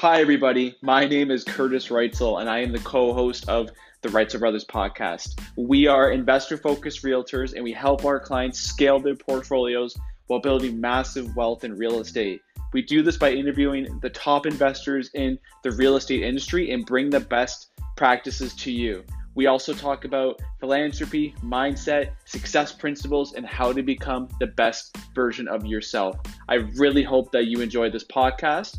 Hi, everybody. My name is Curtis Reitzel, and I am the co host of the Reitzel Brothers podcast. We are investor focused realtors, and we help our clients scale their portfolios while building massive wealth in real estate. We do this by interviewing the top investors in the real estate industry and bring the best practices to you. We also talk about philanthropy, mindset, success principles, and how to become the best version of yourself. I really hope that you enjoy this podcast.